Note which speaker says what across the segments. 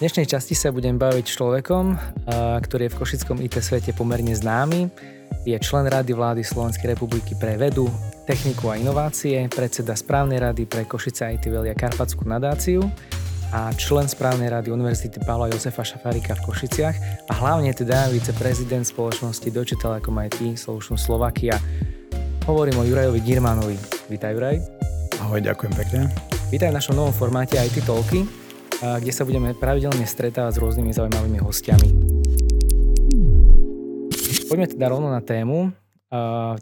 Speaker 1: V dnešnej časti sa budem baviť človekom, ktorý je v košickom IT svete pomerne známy. Je člen Rady vlády Slovenskej republiky pre vedu, techniku a inovácie, predseda správnej rady pre Košice IT Velia Karpatskú nadáciu a člen správnej rady Univerzity Pavla Josefa Šafárika v Košiciach a hlavne teda viceprezident spoločnosti Deutsche Telekom IT Solution Slovakia. Hovorím o Jurajovi Girmanovi. Vítaj Juraj.
Speaker 2: Ahoj, ďakujem pekne.
Speaker 1: Vítaj v našom novom formáte IT Talky, kde sa budeme pravidelne stretávať s rôznymi zaujímavými hostiami. Poďme teda rovno na tému.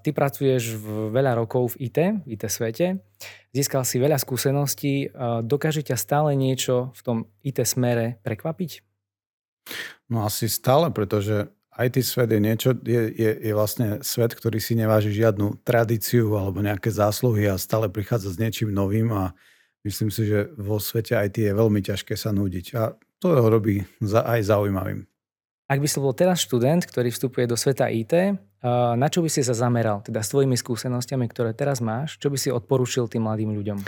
Speaker 1: Ty pracuješ v veľa rokov v IT, v IT svete. Získal si veľa skúseností. Dokáže ťa stále niečo v tom IT smere prekvapiť?
Speaker 2: No asi stále, pretože IT svet je niečo, je, je, je vlastne svet, ktorý si neváži žiadnu tradíciu alebo nejaké zásluhy a stále prichádza s niečím novým a Myslím si, že vo svete IT je veľmi ťažké sa núdiť a to ho robí za, aj zaujímavým.
Speaker 1: Ak by si bol teraz študent, ktorý vstupuje do sveta IT, na čo by si sa zameral, teda s tvojimi skúsenostiami, ktoré teraz máš, čo by si odporúčil tým mladým ľuďom?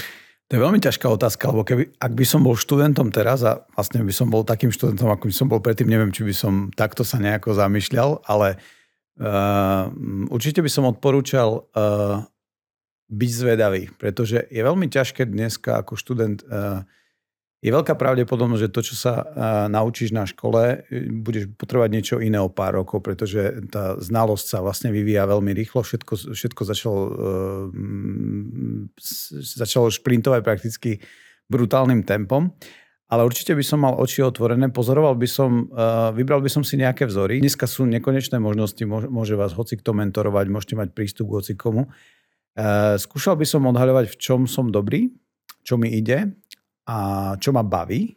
Speaker 2: To je veľmi ťažká otázka, lebo keby, ak by som bol študentom teraz a vlastne by som bol takým študentom, ako by som bol predtým, neviem, či by som takto sa nejako zamýšľal, ale uh, určite by som odporúčal uh, byť zvedavý, pretože je veľmi ťažké dneska ako študent uh, je veľká pravdepodobnosť, že to, čo sa uh, naučíš na škole, budeš potrebovať niečo iné o pár rokov, pretože tá znalosť sa vlastne vyvíja veľmi rýchlo, všetko, všetko začalo, začalo šprintovať prakticky brutálnym tempom. Ale určite by som mal oči otvorené, pozoroval by som, vybral by som si nejaké vzory. Dneska sú nekonečné možnosti, môže vás hoci kto mentorovať, môžete mať prístup k hoci komu. Uh, skúšal by som odhaľovať, v čom som dobrý, čo mi ide a čo ma baví.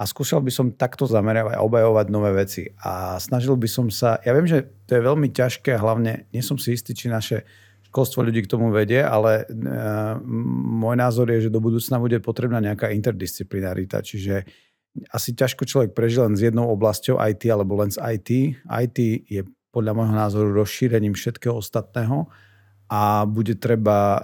Speaker 2: A skúšal by som takto zamerať a obajovať nové veci. A snažil by som sa, ja viem, že to je veľmi ťažké, hlavne nie som si istý, či naše školstvo ľudí k tomu vedie, ale uh, môj názor je, že do budúcna bude potrebná nejaká interdisciplinarita, čiže asi ťažko človek prežije len s jednou oblasťou IT alebo len z IT. IT je podľa môjho názoru rozšírením všetkého ostatného a bude treba uh,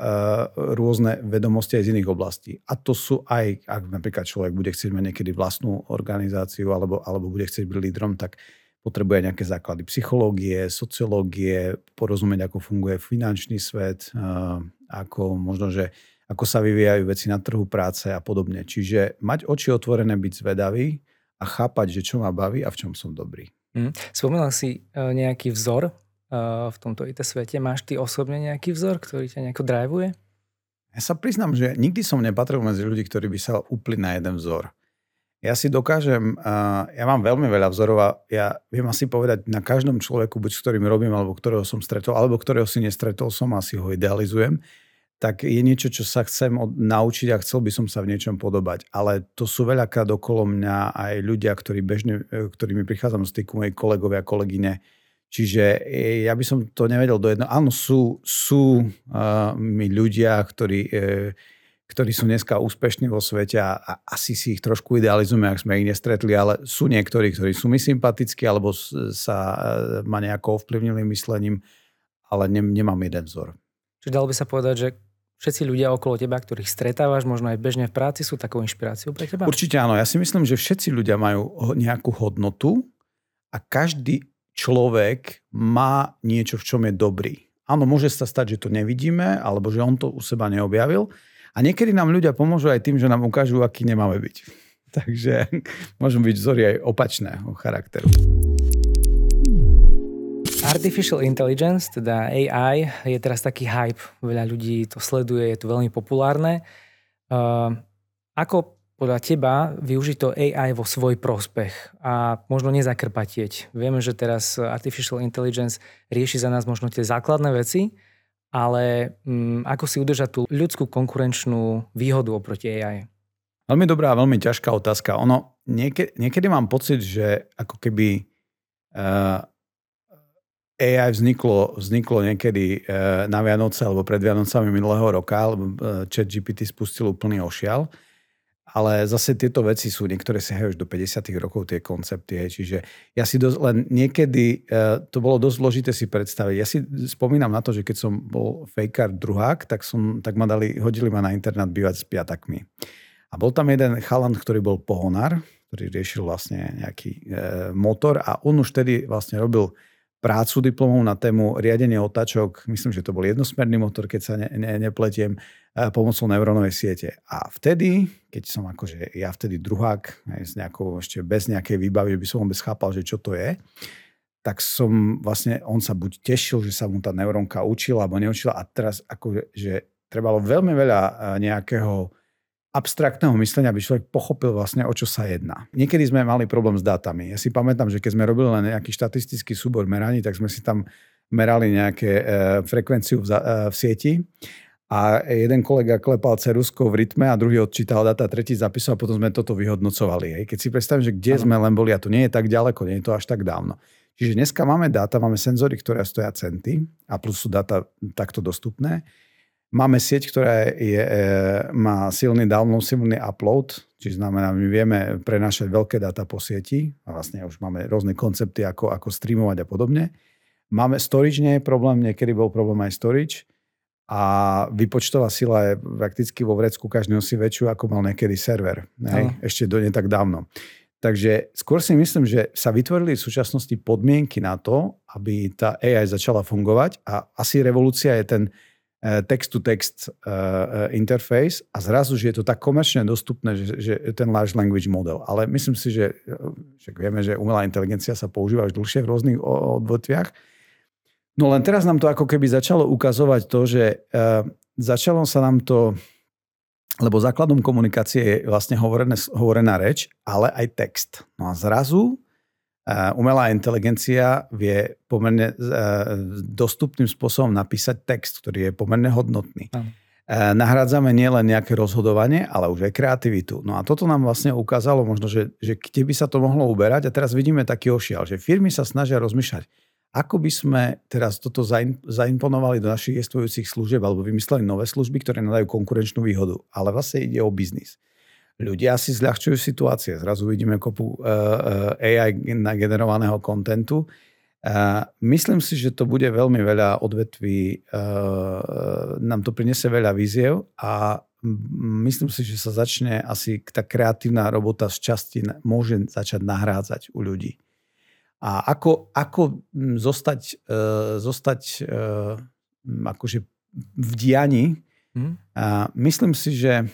Speaker 2: rôzne vedomosti aj z iných oblastí. A to sú aj, ak napríklad človek bude chcieť mať niekedy vlastnú organizáciu alebo, alebo bude chcieť byť lídrom, tak potrebuje nejaké základy psychológie, sociológie, porozumieť, ako funguje finančný svet, uh, ako možno, že ako sa vyvíjajú veci na trhu práce a podobne. Čiže mať oči otvorené, byť zvedavý a chápať, že čo ma baví a v čom som dobrý.
Speaker 1: Mm. Spomínal si uh, nejaký vzor v tomto IT svete. Máš ty osobne nejaký vzor, ktorý ťa nejako drivuje?
Speaker 2: Ja sa priznám, že nikdy som nepatril medzi ľudí, ktorí by sa upli na jeden vzor. Ja si dokážem, ja mám veľmi veľa vzorov a ja viem asi povedať na každom človeku, buď s ktorým robím, alebo ktorého som stretol, alebo ktorého si nestretol som, asi ho idealizujem, tak je niečo, čo sa chcem naučiť a chcel by som sa v niečom podobať. Ale to sú veľakrát okolo mňa aj ľudia, ktorí bežne, ktorými prichádzam z styku, moji kolegovia, kolegyne, Čiže e, ja by som to nevedel do jedno. Áno, sú, sú uh, mi ľudia, ktorí, uh, ktorí sú dneska úspešní vo svete a, a asi si ich trošku idealizujeme, ak sme ich nestretli, ale sú niektorí, ktorí sú mi sympatickí alebo sa uh, ma nejako ovplyvnili myslením, ale ne, nemám jeden vzor.
Speaker 1: Čiže dalo by sa povedať, že všetci ľudia okolo teba, ktorých stretávaš, možno aj bežne v práci, sú takou inšpiráciou pre teba?
Speaker 2: Určite áno. Ja si myslím, že všetci ľudia majú nejakú hodnotu a každý človek má niečo, v čom je dobrý. Áno, môže sa stať, že to nevidíme, alebo že on to u seba neobjavil. A niekedy nám ľudia pomôžu aj tým, že nám ukážu, aký nemáme byť. Takže môžu byť vzory aj opačného charakteru.
Speaker 1: Artificial Intelligence, teda AI, je teraz taký hype. Veľa ľudí to sleduje, je to veľmi populárne. Uh, ako podľa teba využiť to AI vo svoj prospech a možno nezakrpatieť. Vieme, že teraz Artificial Intelligence rieši za nás možno tie základné veci, ale um, ako si udržať tú ľudskú konkurenčnú výhodu oproti AI?
Speaker 2: Veľmi dobrá veľmi ťažká otázka. Ono, niekedy, niekedy mám pocit, že ako keby uh, eh, AI vzniklo, vzniklo niekedy uh, na Vianoce alebo pred Vianocami minulého roka, alebo uh, chat GPT spustil úplný ošial ale zase tieto veci sú, niektoré si už do 50 rokov tie koncepty, čiže ja si dosť, len niekedy uh, to bolo dosť zložité si predstaviť. Ja si spomínam na to, že keď som bol fejkár druhák, tak, som, tak ma dali, hodili ma na internát bývať s piatakmi. A bol tam jeden chalan, ktorý bol pohonár, ktorý riešil vlastne nejaký e, motor a on už vtedy vlastne robil prácu diplomov na tému riadenie otáčok, myslím, že to bol jednosmerný motor, keď sa ne, ne, nepletiem, pomocou neurónovej siete. A vtedy, keď som akože ja vtedy druhák, s nejakou, ešte bez nejakej výbavy, by som vôbec chápal, že čo to je, tak som vlastne, on sa buď tešil, že sa mu tá neurónka učila, alebo neučila a teraz akože, že trebalo veľmi veľa e, nejakého abstraktného myslenia, aby človek pochopil vlastne, o čo sa jedná. Niekedy sme mali problém s dátami. Ja si pamätám, že keď sme robili len nejaký štatistický súbor meraní, tak sme si tam merali nejaké e, frekvenciu v, e, v sieti a jeden kolega klepal ceruskou v rytme a druhý odčítal data, tretí zapisoval a potom sme toto vyhodnocovali. Hej. Keď si predstavím, že kde ano. sme len boli, a to nie je tak ďaleko, nie je to až tak dávno. Čiže dneska máme dáta, máme senzory, ktoré stoja centy a plus sú dáta takto dostupné Máme sieť, ktorá je, e, má silný download, silný upload, čiže znamená, my vieme prenášať veľké dáta po sieti a vlastne už máme rôzne koncepty, ako, ako streamovať a podobne. Máme storage, nie je problém, niekedy bol problém aj storage a vypočtová sila je prakticky vo vrecku každý nosí väčšiu, ako mal niekedy server. Hej? Ešte do tak dávno. Takže skôr si myslím, že sa vytvorili v súčasnosti podmienky na to, aby tá AI začala fungovať a asi revolúcia je ten Eh, text-to-text eh, eh, interface a zrazu, že je to tak komerčne dostupné, že, že ten large language model. Ale myslím si, že však vieme, že umelá inteligencia sa používa už dlhšie v rôznych odvetviach. No len teraz nám to ako keby začalo ukazovať to, že začalo sa nám to, lebo základom komunikácie je vlastne hovorené, hovorená reč, ale aj text. No a zrazu umelá inteligencia vie pomerne dostupným spôsobom napísať text, ktorý je pomerne hodnotný. Ano. Nahrádzame nielen nejaké rozhodovanie, ale už aj kreativitu. No a toto nám vlastne ukázalo možno, že, že kde by sa to mohlo uberať. A teraz vidíme taký ošial, že firmy sa snažia rozmýšľať, ako by sme teraz toto zaimponovali do našich existujúcich služieb alebo vymysleli nové služby, ktoré nadajú konkurenčnú výhodu. Ale vlastne ide o biznis ľudia si zľahčujú situácie. Zrazu vidíme kopu uh, uh, AI nagenerovaného kontentu. Uh, myslím si, že to bude veľmi veľa odvetví, nám to priniesie veľa víziev a myslím si, že sa začne asi tá kreatívna robota z časti môže začať nahrádzať u ľudí. A ako, ako zostať, uh, zostať uh, akože v diani, mm. uh, myslím si, že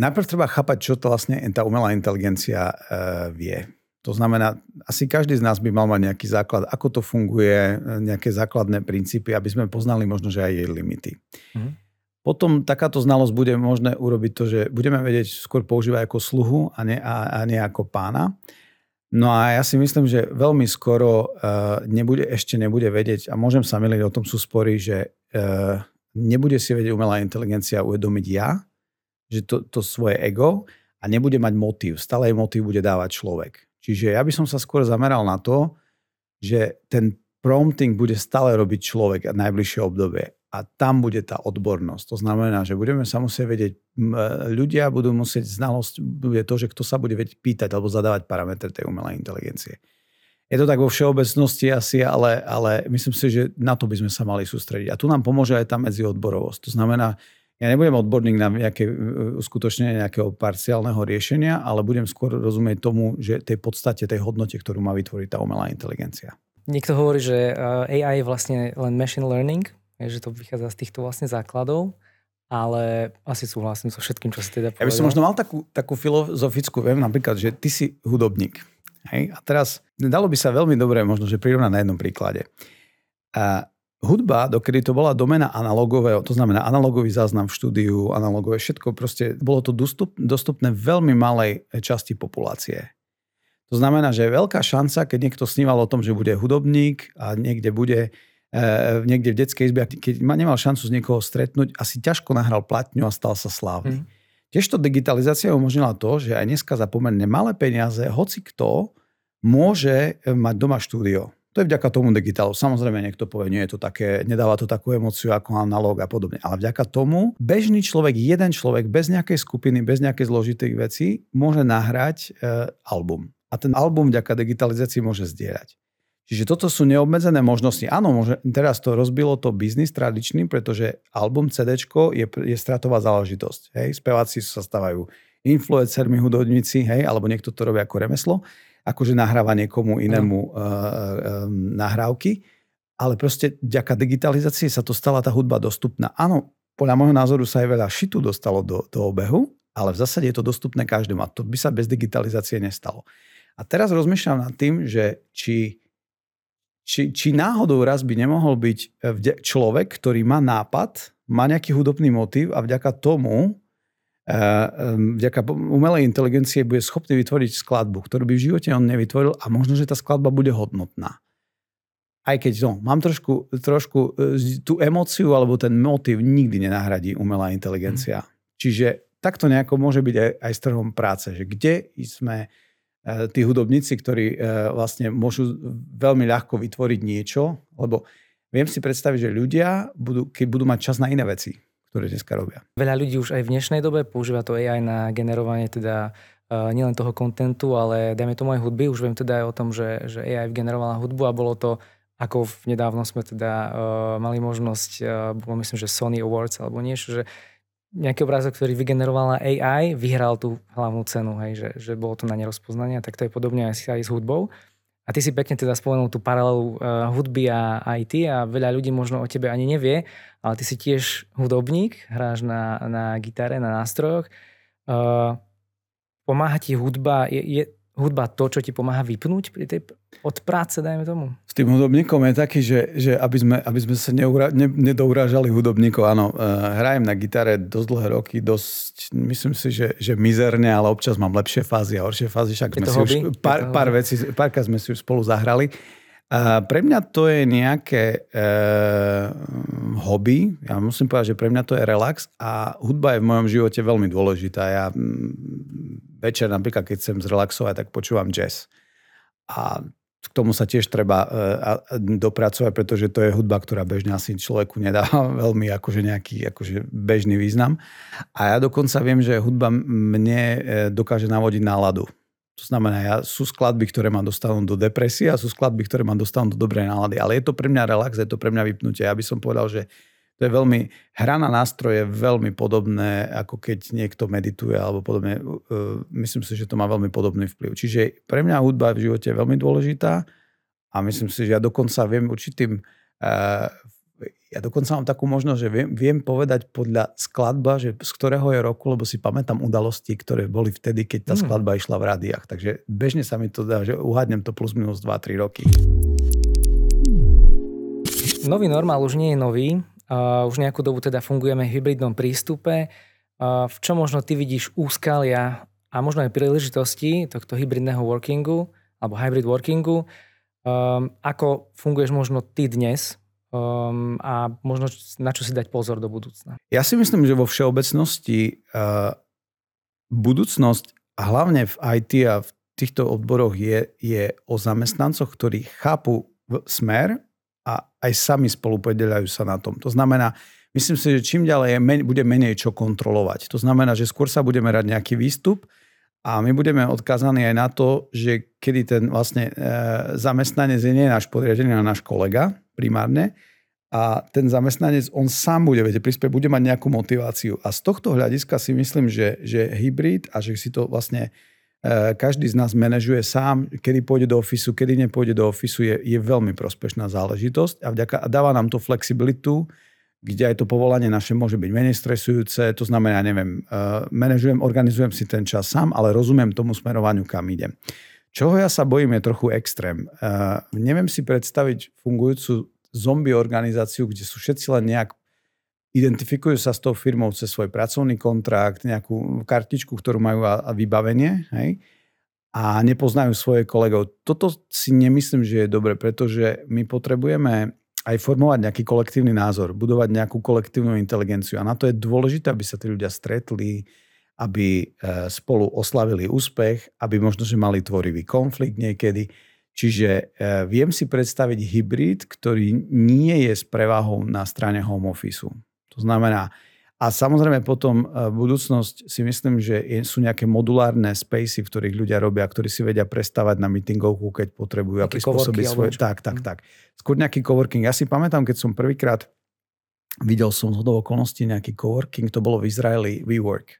Speaker 2: Najprv treba chápať, čo to vlastne tá umelá inteligencia uh, vie. To znamená, asi každý z nás by mal mať nejaký základ, ako to funguje, nejaké základné princípy, aby sme poznali možno, že aj jej limity. Mm. Potom takáto znalosť bude možné urobiť to, že budeme vedieť skôr používať ako sluhu a nie, a, a nie ako pána. No a ja si myslím, že veľmi skoro uh, nebude, ešte nebude vedieť, a môžem sa miliť, o tom sú spory, že uh, nebude si vedieť umelá inteligencia uvedomiť ja, že to, to svoje ego a nebude mať motív. Stále jej motív bude dávať človek. Čiže ja by som sa skôr zameral na to, že ten prompting bude stále robiť človek a najbližšie obdobie. A tam bude tá odbornosť. To znamená, že budeme sa musieť vedieť, ľudia budú musieť znalosť, bude to, že kto sa bude vedieť pýtať alebo zadávať parametre tej umelej inteligencie. Je to tak vo všeobecnosti asi, ale, ale myslím si, že na to by sme sa mali sústrediť. A tu nám pomôže aj tá medziodborovosť. To znamená, ja nebudem odborník na nejaké e, uskutočnenie nejakého parciálneho riešenia, ale budem skôr rozumieť tomu, že tej podstate, tej hodnote, ktorú má vytvoriť tá umelá inteligencia.
Speaker 1: Niekto hovorí, že e, AI je vlastne len machine learning, že to vychádza z týchto vlastne základov, ale asi súhlasím so všetkým, čo si teda povedal.
Speaker 2: Ja by som možno mal takú, takú filozofickú, viem napríklad, že ty si hudobník. Hej? A teraz dalo by sa veľmi dobre možno, že prirovnať na jednom príklade. A hudba, dokedy to bola domena analogového, to znamená analogový záznam v štúdiu, analogové všetko, proste bolo to dostup, dostupné veľmi malej časti populácie. To znamená, že je veľká šanca, keď niekto sníval o tom, že bude hudobník a niekde bude niekde v detskej izbe, keď ma nemal šancu z niekoho stretnúť, asi ťažko nahral platňu a stal sa slávny. Mm. Tiež to digitalizácia umožnila to, že aj dneska za pomerne malé peniaze hoci kto môže mať doma štúdio. To je vďaka tomu digitálu. Samozrejme, niekto povie, nie je to také, nedáva to takú emociu ako analóg a podobne. Ale vďaka tomu bežný človek, jeden človek, bez nejakej skupiny, bez nejakej zložitých vecí, môže nahrať e, album. A ten album vďaka digitalizácii môže zdieľať. Čiže toto sú neobmedzené možnosti. Áno, môže, teraz to rozbilo to biznis tradičný, pretože album CD je, je stratová záležitosť. Hej? Speváci sa stávajú influencermi, hudobníci, hej, alebo niekto to robí ako remeslo, akože nahráva niekomu inému uh, uh, nahrávky, ale proste vďaka digitalizácii sa to stala tá hudba dostupná. Áno, podľa môjho názoru sa aj veľa šitu dostalo do, do obehu, ale v zásade je to dostupné každému a to by sa bez digitalizácie nestalo. A teraz rozmýšľam nad tým, že či, či, či náhodou raz by nemohol byť eh, človek, ktorý má nápad, má nejaký hudobný motív a vďaka tomu vďaka umelej inteligencie bude schopný vytvoriť skladbu, ktorú by v živote on nevytvoril a možno, že tá skladba bude hodnotná. Aj keď no, mám trošku, trošku e, tú emóciu alebo ten motív nikdy nenahradí umelá inteligencia. Mm. Čiže takto nejako môže byť aj, aj s trhom práce, že kde sme e, tí hudobníci, ktorí e, vlastne môžu veľmi ľahko vytvoriť niečo, lebo viem si predstaviť, že ľudia, budú, keď budú mať čas na iné veci, ktoré dneska robia.
Speaker 1: Veľa ľudí už aj v dnešnej dobe používa to AI na generovanie teda uh, nielen toho kontentu, ale dajme tomu aj hudby. Už viem teda aj o tom, že, že AI vygenerovala hudbu a bolo to ako v nedávno sme teda uh, mali možnosť, uh, bolo myslím, že Sony Awards alebo niečo, že nejaký obrázok, ktorý vygenerovala AI, vyhral tú hlavnú cenu, hej, že, že bolo to na nerozpoznanie, tak to je podobne aj, s hudbou. A ty si pekne teda spomenul tú paralelu uh, hudby a IT a veľa ľudí možno o tebe ani nevie, ale ty si tiež hudobník, hráš na, na gitare, na nástrojoch. Uh, pomáha ti hudba, je, je hudba to, čo ti pomáha vypnúť pri tej, od práce, dajme tomu?
Speaker 2: S tým hudobníkom je taký, že, že aby, sme, aby sme sa neura, ne, nedourážali hudobníkov, áno, uh, hrajem na gitare dosť dlhé roky, dosť, myslím si, že, že mizerne, ale občas mám lepšie fázy a horšie fázy, však sme si už pár, pár vecí, párka sme si už spolu zahrali. A pre mňa to je nejaké e, hobby. Ja musím povedať, že pre mňa to je relax a hudba je v mojom živote veľmi dôležitá. Ja m, večer napríklad, keď chcem zrelaxovať, tak počúvam jazz. A k tomu sa tiež treba e, dopracovať, pretože to je hudba, ktorá bežne asi človeku nedá veľmi akože nejaký akože bežný význam. A ja dokonca viem, že hudba mne e, dokáže navodiť náladu. To znamená, ja, sú skladby, ktoré ma dostanú do depresie a sú skladby, ktoré ma dostanú do dobrej nálady. Ale je to pre mňa relax, je to pre mňa vypnutie. Ja by som povedal, že to je veľmi, hra na nástroje je veľmi podobné, ako keď niekto medituje alebo podobne. Myslím si, že to má veľmi podobný vplyv. Čiže pre mňa hudba v živote je veľmi dôležitá a myslím si, že ja dokonca viem určitým ja dokonca mám takú možnosť, že viem, viem povedať podľa skladba, že z ktorého je roku, lebo si pamätám udalosti, ktoré boli vtedy, keď tá mm. skladba išla v rádiách. Takže bežne sa mi to dá, že uhádnem to plus minus 2-3 roky.
Speaker 1: Nový normál už nie je nový. Už nejakú dobu teda fungujeme v hybridnom prístupe. V čom možno ty vidíš úskalia a možno aj príležitosti tohto hybridného workingu alebo hybrid workingu? Um, ako funguješ možno ty dnes um, a možno na čo si dať pozor do budúcna?
Speaker 2: Ja si myslím, že vo všeobecnosti uh, budúcnosť a hlavne v IT a v týchto odboroch je, je o zamestnancoch, ktorí chápu smer a aj sami spolu sa na tom. To znamená, myslím si, že čím ďalej bude menej čo kontrolovať. To znamená, že skôr sa budeme rať nejaký výstup a my budeme odkázaní aj na to, že kedy ten vlastne e, zamestnanec je nie náš podriadený, ale náš kolega, primárne a ten zamestnanec, on sám bude vedieť prispieť, bude mať nejakú motiváciu. A z tohto hľadiska si myslím, že, že hybrid a že si to vlastne každý z nás manažuje sám, kedy pôjde do ofisu, kedy nepôjde do ofisu, je, je veľmi prospešná záležitosť a, vďaka, a dáva nám to flexibilitu, kde aj to povolanie naše môže byť menej stresujúce, to znamená, neviem, uh, manažujem, organizujem si ten čas sám, ale rozumiem tomu smerovaniu, kam idem. Čoho ja sa bojím je trochu extrém. Uh, neviem si predstaviť fungujúcu zombie organizáciu, kde sú všetci len nejak identifikujú sa s tou firmou cez svoj pracovný kontrakt, nejakú kartičku, ktorú majú a, a vybavenie, hej? a nepoznajú svoje kolegov. Toto si nemyslím, že je dobre, pretože my potrebujeme aj formovať nejaký kolektívny názor, budovať nejakú kolektívnu inteligenciu. A na to je dôležité, aby sa tí ľudia stretli, aby e, spolu oslavili úspech, aby možno, že mali tvorivý konflikt niekedy. Čiže e, viem si predstaviť hybrid, ktorý nie je s prevahou na strane home office. To znamená, a samozrejme potom e, budúcnosť si myslím, že sú nejaké modulárne spacey, v ktorých ľudia robia, ktorí si vedia prestávať na meetingovku, keď potrebujú a prispôsobiť svoje... Tak, tak, hm. tak. Skôr nejaký coworking. Ja si pamätám, keď som prvýkrát videl som z okolností nejaký coworking, to bolo v Izraeli WeWork.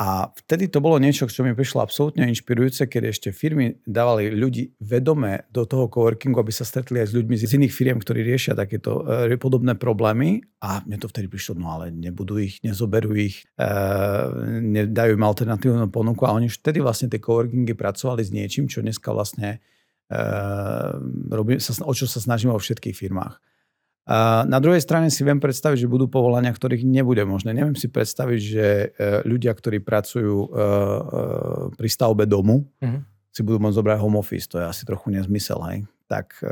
Speaker 2: A vtedy to bolo niečo, čo mi prišlo absolútne inšpirujúce, keď ešte firmy dávali ľudí vedome do toho coworkingu, aby sa stretli aj s ľuďmi z iných firiem, ktorí riešia takéto e, podobné problémy. A mne to vtedy prišlo, no ale nebudú ich, nezoberú ich, e, nedajú im alternatívnu ponuku. A oni vtedy vlastne tie coworkingy pracovali s niečím, čo dneska vlastne e, robí, sa, o čo sa snažíme vo všetkých firmách. A na druhej strane si viem predstaviť, že budú povolania, ktorých nebude možné. Neviem si predstaviť, že e, ľudia, ktorí pracujú e, e, pri stavbe domu, uh-huh. si budú môcť zobrať home office. To je asi trochu nezmysel. Hej? Tak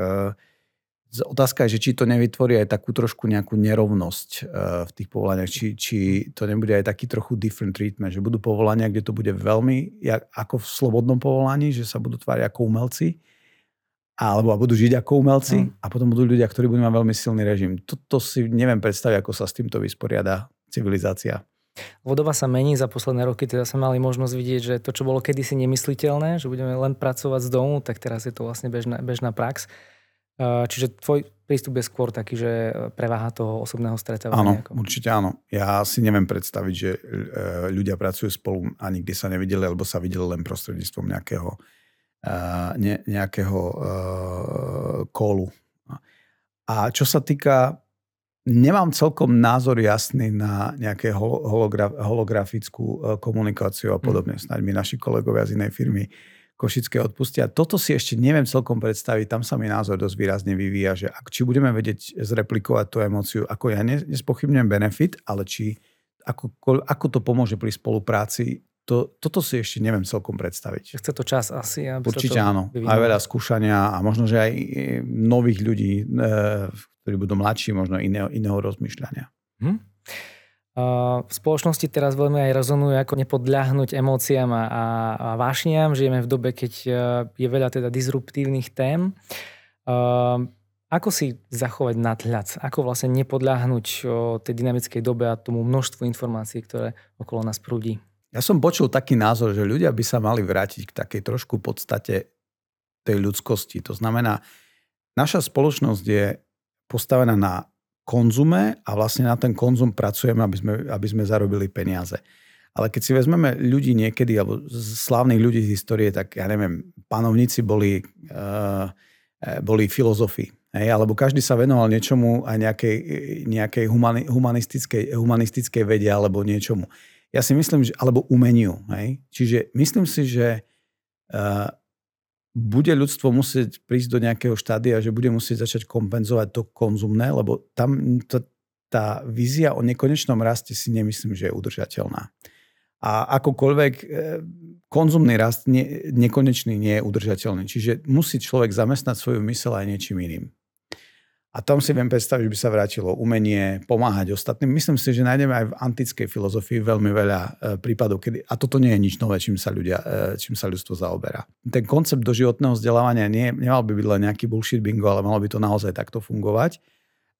Speaker 2: otázka je, že či to nevytvorí aj takú trošku nejakú nerovnosť v tých povolaniach, či, či to nebude aj taký trochu different treatment, že budú povolania, kde to bude veľmi ako v slobodnom povolaní, že sa budú tváriť ako umelci alebo budú žiť ako umelci no. a potom budú ľudia, ktorí budú mať veľmi silný režim. Toto si neviem predstaviť, ako sa s týmto vysporiada civilizácia.
Speaker 1: Vodoba sa mení za posledné roky, teda sme mali možnosť vidieť, že to, čo bolo kedysi nemysliteľné, že budeme len pracovať z domu, tak teraz je to vlastne bežná, bežná prax. Čiže tvoj prístup je skôr taký, že preváha toho osobného stretávania.
Speaker 2: Áno, ako... určite áno. Ja si neviem predstaviť, že e, ľudia pracujú spolu a nikdy sa nevideli, alebo sa videli len prostredníctvom nejakého ne, nejakého uh, kolu. A čo sa týka, nemám celkom názor jasný na nejaké hologra, holografickú uh, komunikáciu a hm. podobne. Snaď mi naši kolegovia z inej firmy Košické odpustia. Toto si ešte neviem celkom predstaviť, tam sa mi názor dosť výrazne vyvíja, že ak, či budeme vedieť zreplikovať tú emóciu, ako ja nespochybňujem benefit, ale či ako, ako to pomôže pri spolupráci, to, toto si ešte neviem celkom predstaviť.
Speaker 1: Chce to čas asi. Aby
Speaker 2: Určite
Speaker 1: sa to
Speaker 2: áno. Vyvinulo. Aj veľa skúšania a možno, že aj e, nových ľudí, e, ktorí budú mladší, možno iného, iného rozmýšľania. Hm?
Speaker 1: V spoločnosti teraz veľmi aj rezonujú, ako nepodľahnuť emóciám a, a, a vášniam. Žijeme v dobe, keď e, je veľa teda disruptívnych tém. Ako si zachovať nadhľad? Ako vlastne nepodľahnuť tej dynamickej dobe a tomu množstvu informácií, ktoré okolo nás prúdi?
Speaker 2: Ja som počul taký názor, že ľudia by sa mali vrátiť k takej trošku podstate tej ľudskosti. To znamená, naša spoločnosť je postavená na konzume a vlastne na ten konzum pracujeme, aby sme, aby sme zarobili peniaze. Ale keď si vezmeme ľudí niekedy, alebo slávnych ľudí z histórie, tak ja neviem, panovníci boli, uh, boli filozofi. Hej, alebo každý sa venoval niečomu aj nejakej, nejakej humani, humanistickej, humanistickej vede alebo niečomu ja si myslím, že, alebo umeniu. Hej? Čiže myslím si, že uh, bude ľudstvo musieť prísť do nejakého štádia, že bude musieť začať kompenzovať to konzumné, lebo tam to, tá vízia o nekonečnom raste si nemyslím, že je udržateľná. A akokoľvek e, konzumný rast ne, nekonečný nie je udržateľný. Čiže musí človek zamestnať svoju mysel aj niečím iným. A tam si viem predstaviť, že by sa vrátilo umenie, pomáhať ostatným. Myslím si, že nájdeme aj v antickej filozofii veľmi veľa e, prípadov, kedy, a toto nie je nič nové, čím sa, ľudia, e, čím sa ľudstvo zaoberá. Ten koncept doživotného vzdelávania nie, nemal by byť len nejaký bullshit bingo, ale malo by to naozaj takto fungovať.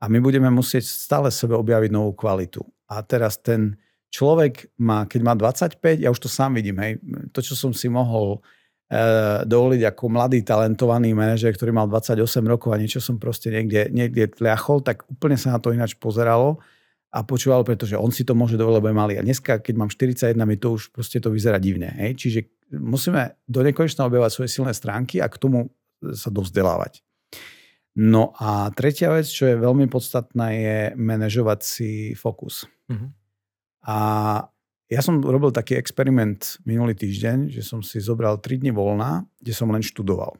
Speaker 2: A my budeme musieť stále sebe objaviť novú kvalitu. A teraz ten človek má, keď má 25, ja už to sám vidím, hej, to, čo som si mohol dovoliť ako mladý talentovaný manažer, ktorý mal 28 rokov a niečo som proste niekde, niekde tliachol, tak úplne sa na to ináč pozeralo a počúval, pretože on si to môže dovoliť, lebo je malý. A dneska, keď mám 41, mi to už proste to vyzerá divne. Hej? Čiže musíme do nekonečna objavovať svoje silné stránky a k tomu sa dovzdelávať. No a tretia vec, čo je veľmi podstatná, je manažovať si fokus. Mm-hmm. A ja som robil taký experiment minulý týždeň, že som si zobral 3 dni voľna, kde som len študoval.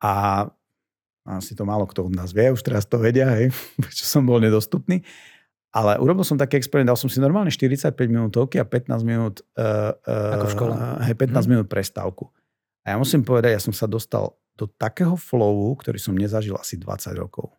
Speaker 2: A asi to málo kto od nás vie, už teraz to vedia, hej, prečo som bol nedostupný. Ale urobil som taký experiment, dal som si normálne 45 minútovky a 15 minút, uh,
Speaker 1: uh, Ako v škole.
Speaker 2: Hej, 15 hmm. minút prestávku. A ja musím povedať, ja som sa dostal do takého flowu, ktorý som nezažil asi 20 rokov.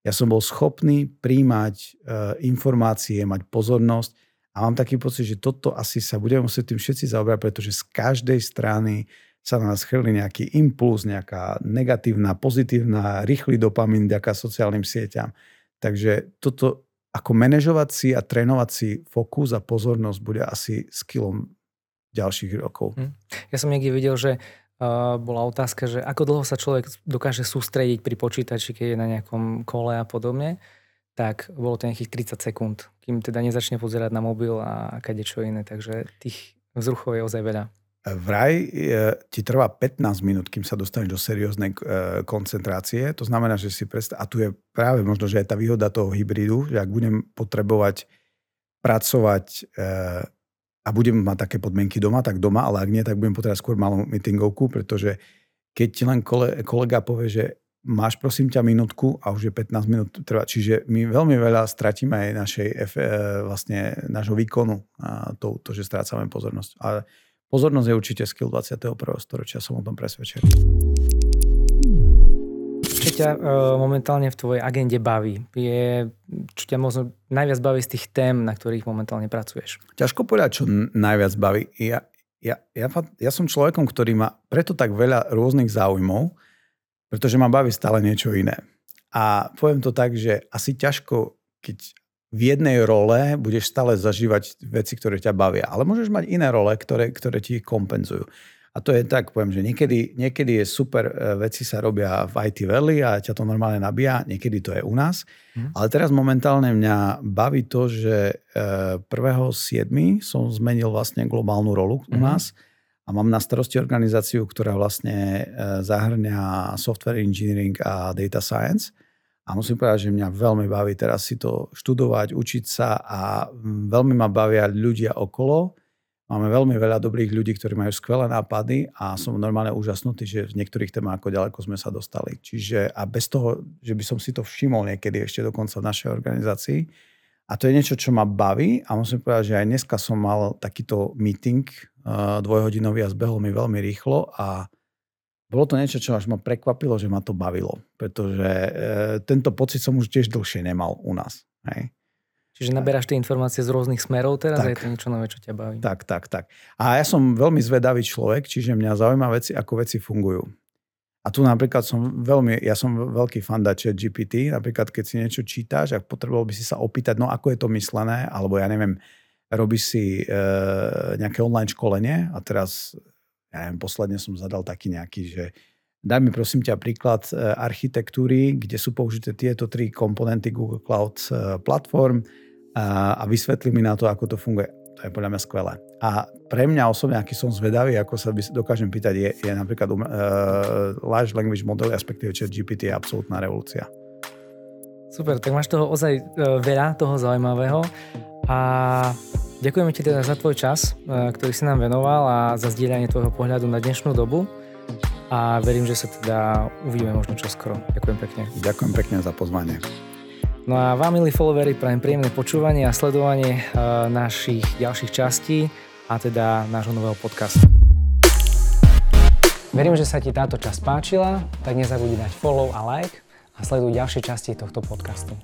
Speaker 2: Ja som bol schopný príjmať uh, informácie, mať pozornosť a mám taký pocit, že toto asi sa budeme musieť tým všetci zaoberať, pretože z každej strany sa na nás chrli nejaký impuls, nejaká negatívna, pozitívna, rýchly dopamin vďaka sociálnym sieťam. Takže toto ako manažovať si a trénovať si fokus a pozornosť bude asi skillom ďalších rokov. Hm.
Speaker 1: Ja som niekde videl, že bola otázka, že ako dlho sa človek dokáže sústrediť pri počítači, keď je na nejakom kole a podobne tak bolo to nejakých 30 sekúnd, kým teda nezačne pozerať na mobil a čo iné, takže tých vzruchov je ozaj veľa.
Speaker 2: Vraj e, ti trvá 15 minút, kým sa dostaneš do serióznej e, koncentrácie. To znamená, že si predstav... A tu je práve možno, že aj tá výhoda toho hybridu, že ak budem potrebovať pracovať e, a budem mať také podmienky doma, tak doma, ale ak nie, tak budem potrebovať skôr malú meetingovku, pretože keď ti len kolega povie, že máš prosím ťa minútku a už je 15 minút trvá. Čiže my veľmi veľa stratíme aj našej, vlastne nášho výkonu a to, to, že strácame pozornosť. A pozornosť je určite skill 21. storočia, som o tom presvedčený.
Speaker 1: Čo ťa uh, momentálne v tvojej agende baví? Je, čo ťa možno najviac baví z tých tém, na ktorých momentálne pracuješ?
Speaker 2: Ťažko povedať, čo najviac baví. Ja, ja, ja, ja som človekom, ktorý má preto tak veľa rôznych záujmov, pretože ma baví stále niečo iné. A poviem to tak, že asi ťažko, keď v jednej role budeš stále zažívať veci, ktoré ťa bavia. Ale môžeš mať iné role, ktoré, ktoré ti kompenzujú. A to je tak, poviem, že niekedy, niekedy je super, e, veci sa robia v IT Valley a ťa to normálne nabíja, niekedy to je u nás. Mm. Ale teraz momentálne mňa baví to, že 1.7. E, som zmenil vlastne globálnu rolu u mm. A mám na starosti organizáciu, ktorá vlastne e, zahrňa software engineering a data science. A musím povedať, že mňa veľmi baví teraz si to študovať, učiť sa a veľmi ma bavia ľudia okolo. Máme veľmi veľa dobrých ľudí, ktorí majú skvelé nápady a som normálne úžasnutý, že v niektorých témach ako ďaleko sme sa dostali. Čiže a bez toho, že by som si to všimol niekedy ešte dokonca v našej organizácii. A to je niečo, čo ma baví a musím povedať, že aj dneska som mal takýto meeting dvojhodinový a zbehol mi veľmi rýchlo a bolo to niečo, čo až ma prekvapilo, že ma to bavilo. Pretože e, tento pocit som už tiež dlhšie nemal u nás. Hej.
Speaker 1: Čiže naberáš tie informácie z rôznych smerov teraz tak, a je to niečo nové, čo ťa baví.
Speaker 2: Tak, tak, tak. A ja som veľmi zvedavý človek, čiže mňa zaujíma veci, ako veci fungujú. A tu napríklad som veľmi, ja som veľký fan chat GPT, napríklad keď si niečo čítaš a potreboval by si sa opýtať, no ako je to myslené, alebo ja neviem, robíš si e, nejaké online školenie a teraz ja neviem, posledne som zadal taký nejaký, že daj mi prosím ťa príklad e, architektúry, kde sú použité tieto tri komponenty Google Cloud e, Platform a, a vysvetli mi na to, ako to funguje. To je podľa mňa skvelé. A pre mňa osobne, aký som zvedavý, ako sa dokážem pýtať, je, je napríklad uh, large language model, respektíve chat GPT je absolútna revolúcia.
Speaker 1: Super, tak máš toho ozaj veľa, toho zaujímavého. A Ďakujeme ti teda za tvoj čas, e, ktorý si nám venoval a za zdieľanie tvojho pohľadu na dnešnú dobu a verím, že sa teda uvidíme možno čoskoro. Ďakujem pekne.
Speaker 2: Ďakujem pekne za pozvanie.
Speaker 1: No a vám, milí followery, prajem príjemné počúvanie a sledovanie e, našich ďalších častí a teda nášho nového podcastu. Verím, že sa ti táto časť páčila, tak nezabudni dať follow a like a sleduj ďalšie časti tohto podcastu.